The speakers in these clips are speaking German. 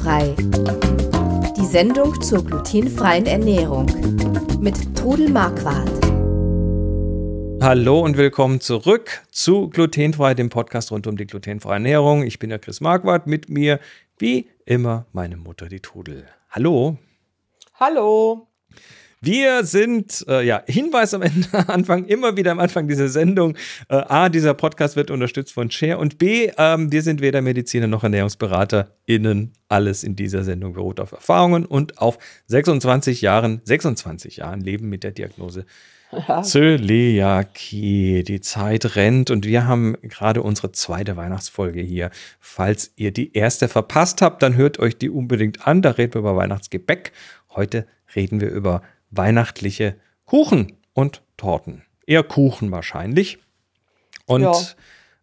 Glutenfrei. Die Sendung zur glutenfreien Ernährung mit Trudel Marquardt. Hallo und willkommen zurück zu Glutenfrei, dem Podcast rund um die glutenfreie Ernährung. Ich bin der Chris Marquardt, mit mir wie immer meine Mutter, die Trudel. Hallo. Hallo. Wir sind, äh, ja, Hinweis am Ende, Anfang, immer wieder am Anfang dieser Sendung. Äh, A, dieser Podcast wird unterstützt von Share und B, ähm, wir sind weder Mediziner noch ErnährungsberaterInnen. Alles in dieser Sendung beruht auf Erfahrungen und auf 26 Jahren, 26 Jahren Leben mit der Diagnose ja. Zöliakie. Die Zeit rennt und wir haben gerade unsere zweite Weihnachtsfolge hier. Falls ihr die erste verpasst habt, dann hört euch die unbedingt an. Da reden wir über Weihnachtsgebäck. Heute reden wir über weihnachtliche Kuchen und Torten. Eher Kuchen wahrscheinlich. Und ja.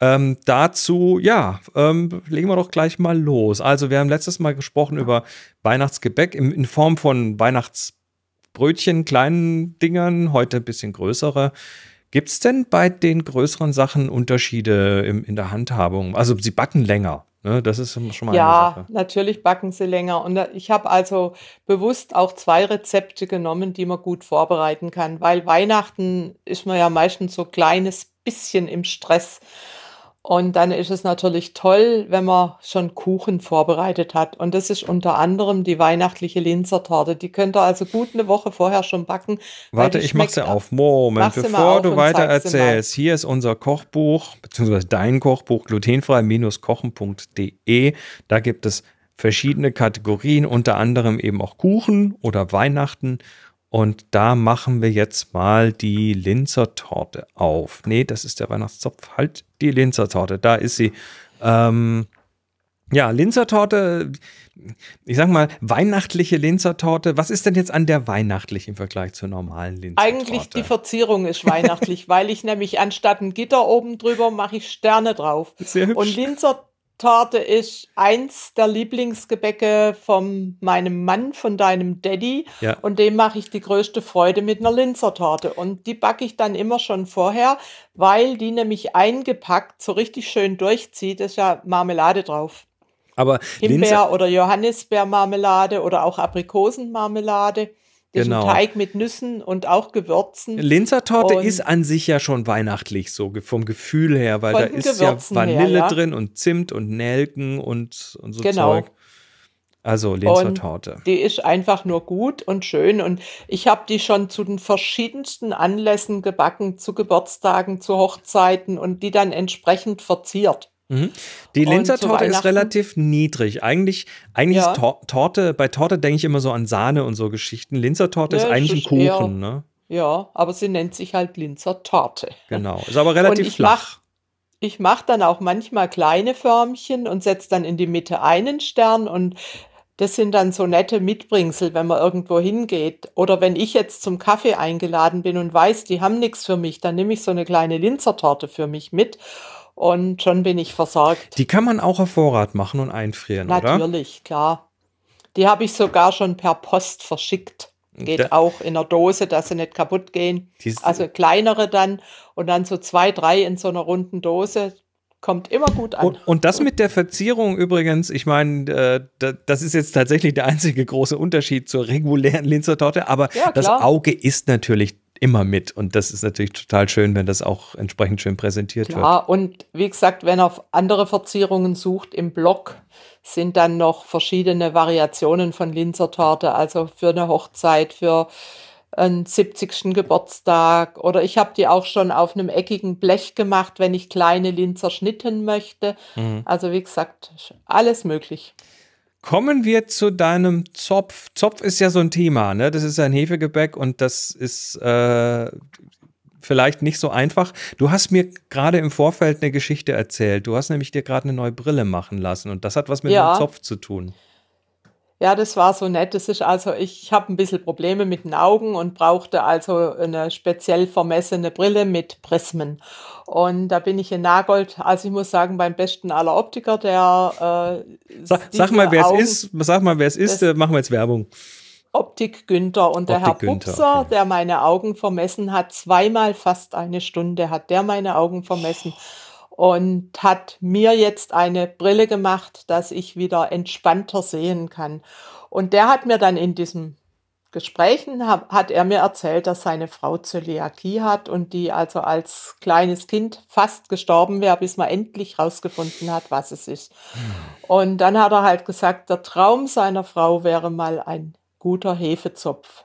ähm, dazu, ja, ähm, legen wir doch gleich mal los. Also, wir haben letztes Mal gesprochen über Weihnachtsgebäck in, in Form von Weihnachtsbrötchen, kleinen Dingern, heute ein bisschen größere. Gibt es denn bei den größeren Sachen Unterschiede im, in der Handhabung? Also, sie backen länger. Ne, das ist schon mal ja, eine Sache. natürlich backen sie länger. Und ich habe also bewusst auch zwei Rezepte genommen, die man gut vorbereiten kann, weil Weihnachten ist man ja meistens so kleines bisschen im Stress. Und dann ist es natürlich toll, wenn man schon Kuchen vorbereitet hat. Und das ist unter anderem die weihnachtliche Linzertorte. Die könnt ihr also gut eine Woche vorher schon backen. Warte, ich mach sie auf. Moment, bevor du weiter erzählst. Hier ist unser Kochbuch, beziehungsweise dein Kochbuch, glutenfrei-kochen.de. Da gibt es verschiedene Kategorien, unter anderem eben auch Kuchen oder Weihnachten. Und da machen wir jetzt mal die Linzertorte auf. Nee, das ist der Weihnachtszopf. Halt die Linzertorte. Da ist sie. Ähm, ja, Linzertorte, ich sag mal, weihnachtliche Linzertorte. Was ist denn jetzt an der weihnachtlichen im Vergleich zur normalen Linzertorte? Eigentlich die Verzierung ist weihnachtlich, weil ich nämlich anstatt ein Gitter oben drüber mache ich Sterne drauf. Sehr hübsch. Und Linzer Torte ist eins der Lieblingsgebäcke von meinem Mann, von deinem Daddy. Ja. Und dem mache ich die größte Freude mit einer Linzertorte. Und die backe ich dann immer schon vorher, weil die nämlich eingepackt so richtig schön durchzieht. ist ja Marmelade drauf. Aber Himbeer- oder Johannisbeermarmelade oder auch Aprikosenmarmelade. Das genau. Teig mit Nüssen und auch Gewürzen. Linzertorte ist an sich ja schon weihnachtlich, so vom Gefühl her, weil da ist Gewürzen ja Vanille her, ja. drin und Zimt und Nelken und, und so genau. Zeug. Also Linzertorte. Und die ist einfach nur gut und schön. Und ich habe die schon zu den verschiedensten Anlässen gebacken, zu Geburtstagen, zu Hochzeiten und die dann entsprechend verziert. Mhm. Die Linzertorte ist relativ niedrig. Eigentlich, eigentlich ja. ist Tor Torte, bei Torte denke ich immer so an Sahne und so Geschichten. Linzertorte ja, ist eigentlich ist ein Kuchen, eher, ne? Ja, aber sie nennt sich halt Linzertorte. Genau, ist aber relativ flach. Mach, ich mache dann auch manchmal kleine Förmchen und setze dann in die Mitte einen Stern und das sind dann so nette Mitbringsel, wenn man irgendwo hingeht. Oder wenn ich jetzt zum Kaffee eingeladen bin und weiß, die haben nichts für mich, dann nehme ich so eine kleine Linzertorte für mich mit und schon bin ich versorgt. Die kann man auch auf Vorrat machen und einfrieren, Natürlich, oder? Natürlich, klar. Die habe ich sogar schon per Post verschickt. Geht da, auch in der Dose, dass sie nicht kaputt gehen. Also kleinere dann und dann so zwei, drei in so einer runden Dose. Kommt immer gut an. Und, und das mit der Verzierung übrigens, ich meine, äh, das ist jetzt tatsächlich der einzige große Unterschied zur regulären Linzertorte, aber ja, das Auge ist natürlich immer mit. Und das ist natürlich total schön, wenn das auch entsprechend schön präsentiert Klar, wird. Ja, und wie gesagt, wenn er auf andere Verzierungen sucht im Blog, sind dann noch verschiedene Variationen von Linzertorte, also für eine Hochzeit, für einen 70. Geburtstag oder ich habe die auch schon auf einem eckigen Blech gemacht, wenn ich kleine Linzer schnitten möchte. Mhm. Also wie gesagt, alles möglich. Kommen wir zu deinem Zopf. Zopf ist ja so ein Thema, ne? Das ist ein Hefegebäck und das ist äh, vielleicht nicht so einfach. Du hast mir gerade im Vorfeld eine Geschichte erzählt. Du hast nämlich dir gerade eine neue Brille machen lassen und das hat was mit ja. dem Zopf zu tun. Ja, das war so nett. Das ist also, ich habe ein bisschen Probleme mit den Augen und brauchte also eine speziell vermessene Brille mit Prismen. Und da bin ich in Nagold, also ich muss sagen, beim besten aller Optiker, der äh, sag, sag mal, wer Augen, es ist, sag mal, wer es ist, äh, machen wir jetzt Werbung. Optik Günther und der Optik Herr Günther, Pupser, okay. der meine Augen vermessen hat, zweimal fast eine Stunde hat der meine Augen vermessen. und hat mir jetzt eine Brille gemacht, dass ich wieder entspannter sehen kann. Und der hat mir dann in diesem Gesprächen hat er mir erzählt, dass seine Frau Zöliakie hat und die also als kleines Kind fast gestorben wäre, bis man endlich rausgefunden hat, was es ist. Und dann hat er halt gesagt, der Traum seiner Frau wäre mal ein guter Hefezopf.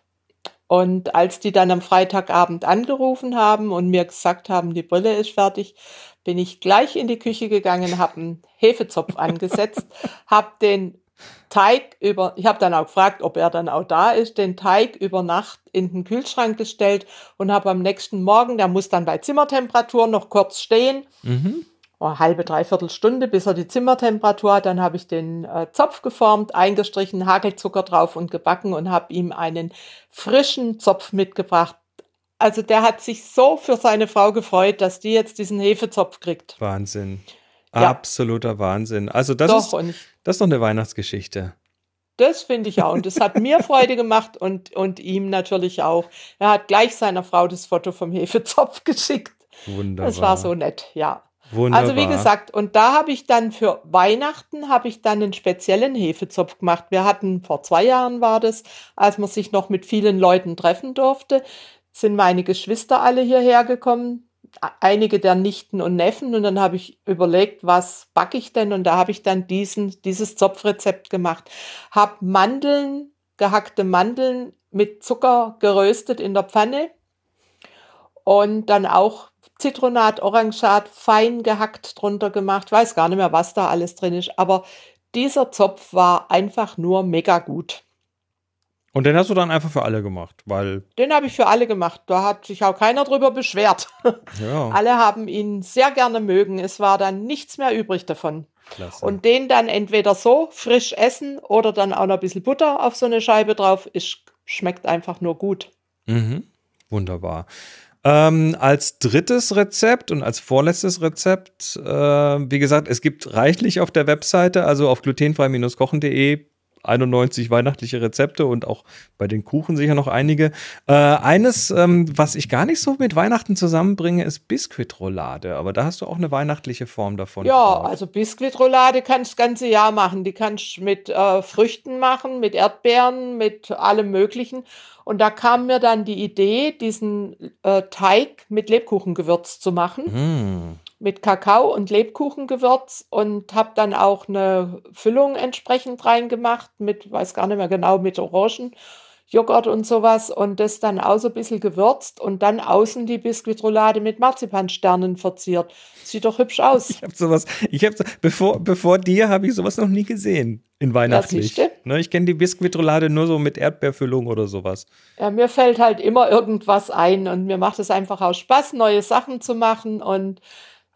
Und als die dann am Freitagabend angerufen haben und mir gesagt haben, die Brille ist fertig, bin ich gleich in die Küche gegangen, habe einen Hefezopf angesetzt, habe den Teig über, ich habe dann auch gefragt, ob er dann auch da ist, den Teig über Nacht in den Kühlschrank gestellt und habe am nächsten Morgen, der muss dann bei Zimmertemperatur noch kurz stehen, mhm. eine halbe, dreiviertel Stunde, bis er die Zimmertemperatur hat. Dann habe ich den äh, Zopf geformt, eingestrichen, Hagelzucker drauf und gebacken und habe ihm einen frischen Zopf mitgebracht. Also der hat sich so für seine Frau gefreut, dass die jetzt diesen Hefezopf kriegt. Wahnsinn. Ja. Absoluter Wahnsinn. Also das Doch, ist, das ist doch eine Weihnachtsgeschichte. Das finde ich auch. Und das hat mir Freude gemacht und, und ihm natürlich auch. Er hat gleich seiner Frau das Foto vom Hefezopf geschickt. Wunderbar. Das war so nett, ja. Wunderbar. Also wie gesagt, und da habe ich dann für Weihnachten habe ich dann einen speziellen Hefezopf gemacht. Wir hatten vor zwei Jahren war das, als man sich noch mit vielen Leuten treffen durfte, sind meine Geschwister alle hierher gekommen einige der Nichten und Neffen und dann habe ich überlegt, was backe ich denn und da habe ich dann diesen, dieses Zopfrezept gemacht. Habe Mandeln, gehackte Mandeln mit Zucker geröstet in der Pfanne und dann auch Zitronat, Orangat fein gehackt drunter gemacht. Weiß gar nicht mehr, was da alles drin ist, aber dieser Zopf war einfach nur mega gut. Und den hast du dann einfach für alle gemacht, weil. Den habe ich für alle gemacht. Da hat sich auch keiner drüber beschwert. Ja. alle haben ihn sehr gerne mögen. Es war dann nichts mehr übrig davon. Klasse. Und den dann entweder so frisch essen oder dann auch noch ein bisschen Butter auf so eine Scheibe drauf. Es schmeckt einfach nur gut. Mhm. Wunderbar. Ähm, als drittes Rezept und als vorletztes Rezept, äh, wie gesagt, es gibt reichlich auf der Webseite, also auf glutenfrei-kochen.de 91 weihnachtliche Rezepte und auch bei den Kuchen sicher noch einige. Äh, eines, ähm, was ich gar nicht so mit Weihnachten zusammenbringe, ist Biskuitroulade. Aber da hast du auch eine weihnachtliche Form davon. Ja, drauf. also Biskuitroulade kannst du das ganze Jahr machen. Die kannst du mit äh, Früchten machen, mit Erdbeeren, mit allem Möglichen. Und da kam mir dann die Idee, diesen äh, Teig mit Lebkuchengewürz zu machen. Mm mit Kakao und Lebkuchengewürz und habe dann auch eine Füllung entsprechend reingemacht mit, weiß gar nicht mehr genau, mit Orangenjoghurt und sowas und das dann auch so ein bisschen gewürzt und dann außen die Biskuitroulade mit Marzipansternen verziert. Sieht doch hübsch aus. Ich habe sowas, ich habe bevor, bevor dir habe ich sowas noch nie gesehen in weihnachtlich. Ne, ich kenne die Biskuitroulade nur so mit Erdbeerfüllung oder sowas. Ja, mir fällt halt immer irgendwas ein und mir macht es einfach auch Spaß, neue Sachen zu machen und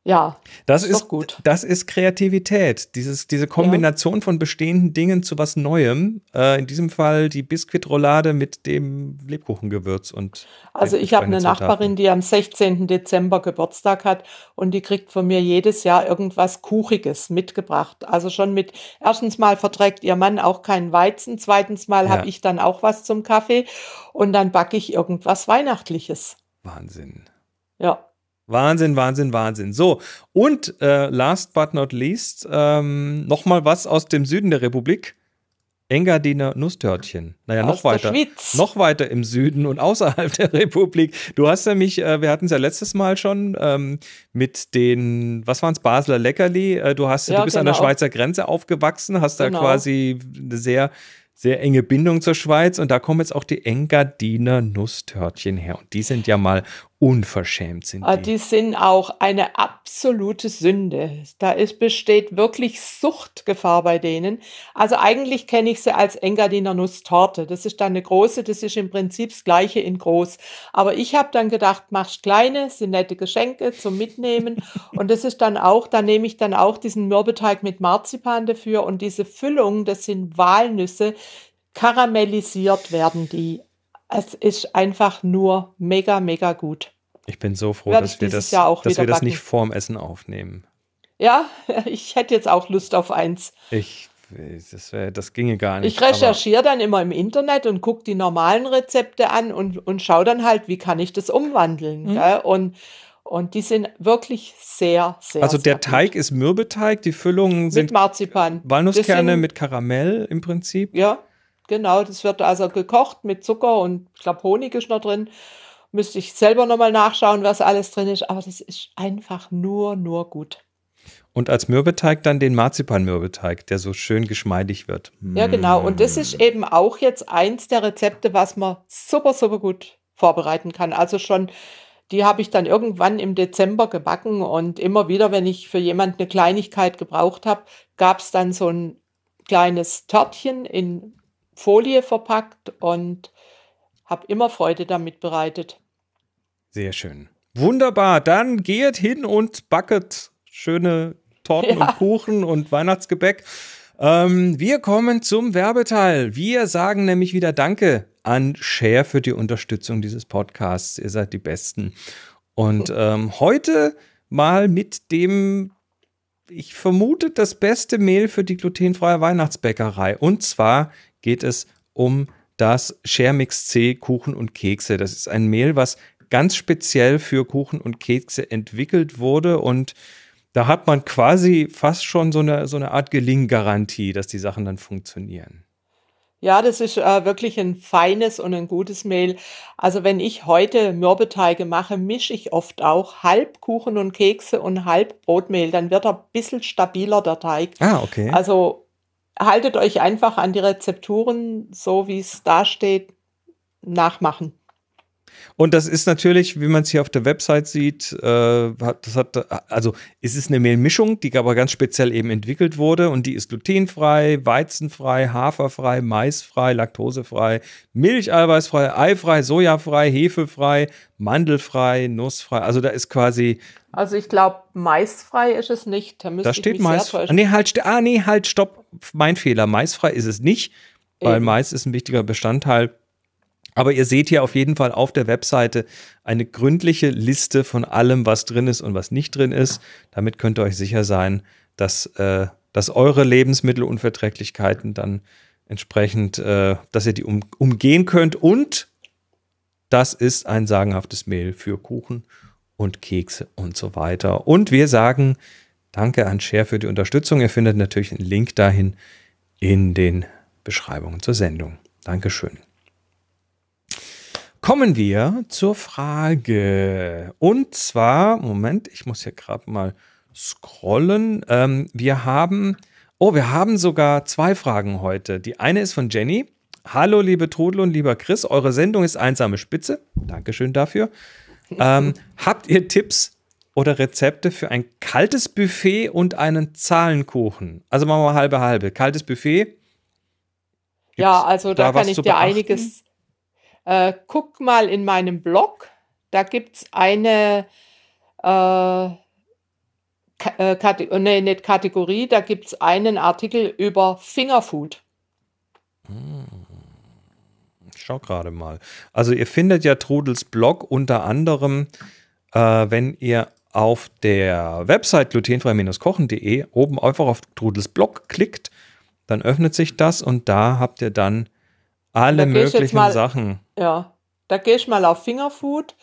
ja, das ist, ist gut. Das ist Kreativität. Dieses, diese Kombination ja. von bestehenden Dingen zu was Neuem. Äh, in diesem Fall die Biskuitroulade mit dem Lebkuchengewürz und. Also ich habe eine Nachbarin, die am 16. Dezember Geburtstag hat und die kriegt von mir jedes Jahr irgendwas Kuchiges mitgebracht. Also schon mit, erstens mal verträgt ihr Mann auch keinen Weizen, zweitens mal ja. habe ich dann auch was zum Kaffee und dann backe ich irgendwas Weihnachtliches. Wahnsinn. Ja. Wahnsinn, Wahnsinn, Wahnsinn. So, und äh, last but not least, ähm, nochmal was aus dem Süden der Republik. Engadiner Nusstörtchen. Naja, noch weiter. Noch weiter im Süden und außerhalb der Republik. Du hast nämlich, äh, wir hatten es ja letztes Mal schon ähm, mit den, was waren es, Basler Leckerli. Äh, du hast, ja, du bist genau. an der genau. Schweizer Grenze aufgewachsen, hast genau. da quasi eine sehr sehr enge Bindung zur Schweiz und da kommen jetzt auch die Engadiner Nusstörtchen her und die sind ja mal unverschämt sind ah, die. Die sind auch eine absolute Sünde. Da ist, besteht wirklich Suchtgefahr bei denen. Also eigentlich kenne ich sie als Engadiner Nusstorte. Das ist dann eine große, das ist im Prinzip das gleiche in groß. Aber ich habe dann gedacht, machst kleine, sind nette Geschenke zum Mitnehmen. und das ist dann auch, da nehme ich dann auch diesen Mürbeteig mit Marzipan dafür und diese Füllung, das sind Walnüsse, karamellisiert werden die es ist einfach nur mega, mega gut. Ich bin so froh, dass wir das, dass wir das nicht vorm Essen aufnehmen. Ja, ich hätte jetzt auch Lust auf eins. Ich, das, wär, das ginge gar nicht. Ich recherchiere dann immer im Internet und gucke die normalen Rezepte an und, und schaue dann halt, wie kann ich das umwandeln. Mhm. Und, Und die sind wirklich sehr, sehr Also der sehr Teig ist Mürbeteig, die Füllungen mit sind Marzipan. Walnusskerne sind- mit Karamell im Prinzip. Ja, genau. Das wird also gekocht mit Zucker und ich glaube Honig ist noch drin. Müsste ich selber nochmal nachschauen, was alles drin ist. Aber das ist einfach nur, nur gut. Und als Mürbeteig dann den Marzipan-Mürbeteig, der so schön geschmeidig wird. Ja, genau. Und das ist eben auch jetzt eins der Rezepte, was man super, super gut vorbereiten kann. Also schon, die habe ich dann irgendwann im Dezember gebacken und immer wieder, wenn ich für jemand eine Kleinigkeit gebraucht habe, gab es dann so ein kleines Törtchen in Folie verpackt und habe immer Freude damit bereitet. Sehr schön. Wunderbar. Dann geht hin und backet schöne Torten Ja. und Kuchen und Weihnachtsgebäck. Ähm, wir kommen zum Werbeteil. Wir sagen nämlich wieder Danke an Share für die Unterstützung dieses Podcasts. Ihr seid die Besten. Und ähm, heute mal mit dem, ich vermute, das beste Mehl für die glutenfreie Weihnachtsbäckerei. Und zwar geht es um das Share Mix C Kuchen und Kekse. Das ist ein Mehl, was ganz speziell für Kuchen und Kekse entwickelt wurde und da hat man quasi fast schon so eine, so eine Art Gelinggarantie, dass die Sachen dann funktionieren. Ja, das ist äh, wirklich ein feines und ein gutes Mehl. Also wenn ich heute Mürbeteige mache, mische ich oft auch halb Kuchen und Kekse und halb Brotmehl. Dann wird er ein bisschen stabiler, der Teig. Ah, okay. Also haltet euch einfach an die Rezepturen, so wie es da steht, nachmachen. Und das ist natürlich, wie man es hier auf der Website sieht, äh, das hat, also es ist eine Mehlmischung, die aber ganz speziell eben entwickelt wurde und die ist glutenfrei, weizenfrei, haferfrei, maisfrei, laktosefrei, milcheiweißfrei, eifrei, sojafrei, hefefrei, mandelfrei, nussfrei. Also da ist quasi, Also ich glaube, maisfrei ist es nicht. Da, müsste da steht Mais. täuschen. Nee, halt, ah, nee, halt, stopp. Mein Fehler. Maisfrei ist es nicht, weil Eben. Mais ist ein wichtiger Bestandteil. Aber ihr seht hier auf jeden Fall auf der Webseite eine gründliche Liste von allem, was drin ist und was nicht drin ist. Damit könnt ihr euch sicher sein, dass, äh, dass eure Lebensmittelunverträglichkeiten dann entsprechend, äh, dass ihr die um, umgehen könnt. Und das ist ein sagenhaftes Mehl für Kuchen und Kekse und so weiter. Und wir sagen Danke an Share für die Unterstützung. Ihr findet natürlich einen Link dahin in den Beschreibungen zur Sendung. Dankeschön. Kommen wir zur Frage. Und zwar, Moment, ich muss hier gerade mal scrollen. Ähm, wir haben, oh, wir haben sogar zwei Fragen heute. Die eine ist von Jenny. Hallo, liebe Trudel und lieber Chris, eure Sendung ist einsame Spitze. Dankeschön dafür. Ähm, habt ihr Tipps oder Rezepte für ein kaltes Buffet und einen Zahlenkuchen? Also machen wir halbe halbe. Kaltes Buffet. Ja, also da, was kann ich dir beachten? einiges. Äh, guck mal in meinem Blog, da gibt es eine äh, äh, Kate- nee, nicht Kategorie, da gibt es einen Artikel über Fingerfood. Ich schau gerade mal. Also ihr findet ja Trudels Blog unter anderem, äh, wenn ihr auf der Website glutenfrei-kochen.de oben einfach auf Trudels Blog klickt, dann öffnet sich das und da habt ihr dann alle Da möglichen mal- Sachen. Ja, da gehe ich mal auf Fingerfood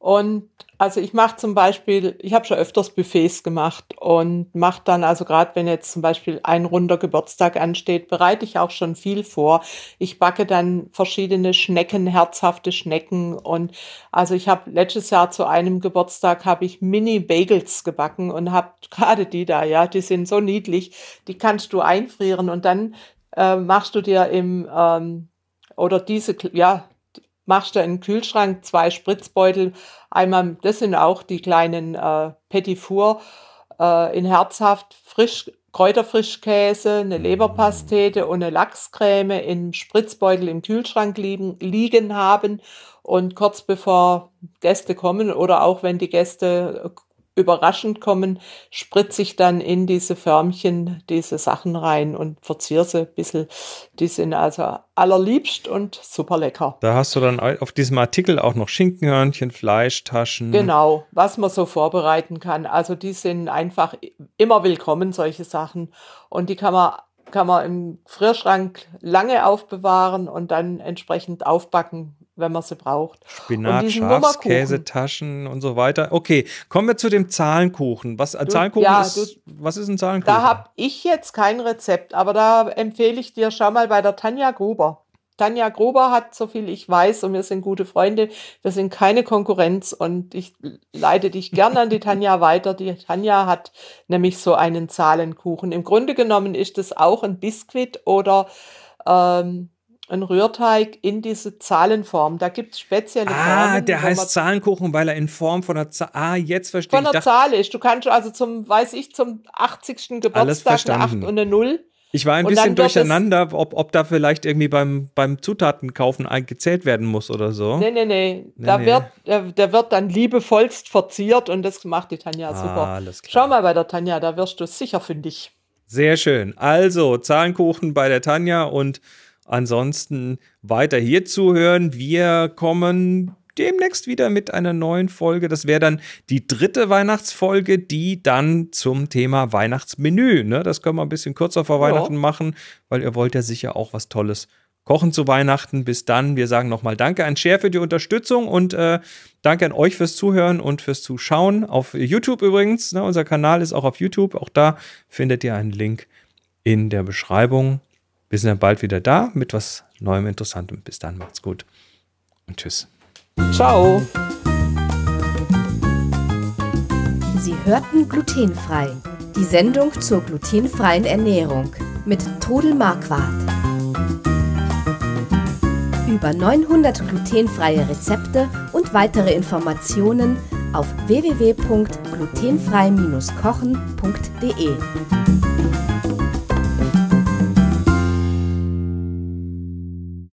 und also ich mache zum Beispiel, ich habe schon öfters Buffets gemacht und mache dann, also gerade wenn jetzt zum Beispiel ein runder Geburtstag ansteht, bereite ich auch schon viel vor. Ich backe dann verschiedene Schnecken, herzhafte Schnecken und also ich habe letztes Jahr zu einem Geburtstag habe ich Mini-Bagels gebacken und habe gerade die da, ja, die sind so niedlich, die kannst du einfrieren und dann äh, machst du dir im ähm, oder diese, ja, machst du in Kühlschrank zwei Spritzbeutel. Einmal, das sind auch die kleinen äh, Petit Four äh, in herzhaft, frisch, Kräuterfrischkäse, eine Leberpastete und eine Lachscreme im Spritzbeutel im Kühlschrank liegen, liegen haben. Und kurz bevor Gäste kommen oder auch wenn die Gäste überraschend kommen, spritze ich dann in diese Förmchen diese Sachen rein und verziere sie ein bisschen. Die sind also allerliebst und super lecker. Da hast du dann auf diesem Artikel auch noch Schinkenhörnchen, Fleischtaschen. Genau, was man so vorbereiten kann. Also die sind einfach immer willkommen, solche Sachen. Und die kann man, kann man im Frischschrank lange aufbewahren und dann entsprechend aufbacken, wenn man sie braucht. Spinat, Schafskäsetaschen und so weiter. Okay, kommen wir zu dem Zahlenkuchen. Was, du, Zahlenkuchen ja, ist, du, was ist ein Zahlenkuchen? Da habe ich jetzt kein Rezept, aber da empfehle ich dir, schau mal bei der Tanja Gruber. Tanja Grober hat, so viel ich weiß, und wir sind gute Freunde, wir sind keine Konkurrenz und ich leite dich gerne an die Tanja weiter. Die Tanja hat nämlich so einen Zahlenkuchen. Im Grunde genommen ist es auch ein Biskuit oder ähm, ein Rührteig in diese Zahlenform. Da gibt es spezielle ah, Formen. Ah, der heißt Zahlenkuchen, weil er in Form von einer Zahl. Ah, jetzt verstehe ich. Von einer Zahl ist. Du kannst also zum, weiß ich, zum 80. Geburtstag eine 8 und eine 0 ich war ein und bisschen durcheinander, ob, ob da vielleicht irgendwie beim, beim Zutatenkaufen gezählt werden muss oder so. Nee, nee, nee. nee da nee. Wird, der, der, wird dann liebevollst verziert und das macht die Tanja ah, super. Alles klar. Schau mal bei der Tanja, da wirst du sicher fündig. Sehr schön. Also, Zahlenkuchen bei der Tanja und ansonsten weiter hier zuhören. Wir kommen demnächst wieder mit einer neuen Folge. Das wäre dann die dritte Weihnachtsfolge, die dann zum Thema Weihnachtsmenü. Ne? Das können wir ein bisschen kürzer vor ja. Weihnachten machen, weil ihr wollt ja sicher auch was Tolles kochen zu Weihnachten. Bis dann. Wir sagen nochmal Danke an Share für die Unterstützung und äh, danke an euch fürs Zuhören und fürs Zuschauen. Auf YouTube übrigens. Ne? Unser Kanal ist auch auf YouTube. Auch da findet ihr einen Link in der Beschreibung. Wir sind dann bald wieder da mit was Neuem, Interessantem. Bis dann, macht's gut und tschüss. Ciao. Sie hörten glutenfrei. Die Sendung zur glutenfreien Ernährung mit Todel Marquardt. Über 900 glutenfreie Rezepte und weitere Informationen auf www.glutenfrei-kochen.de.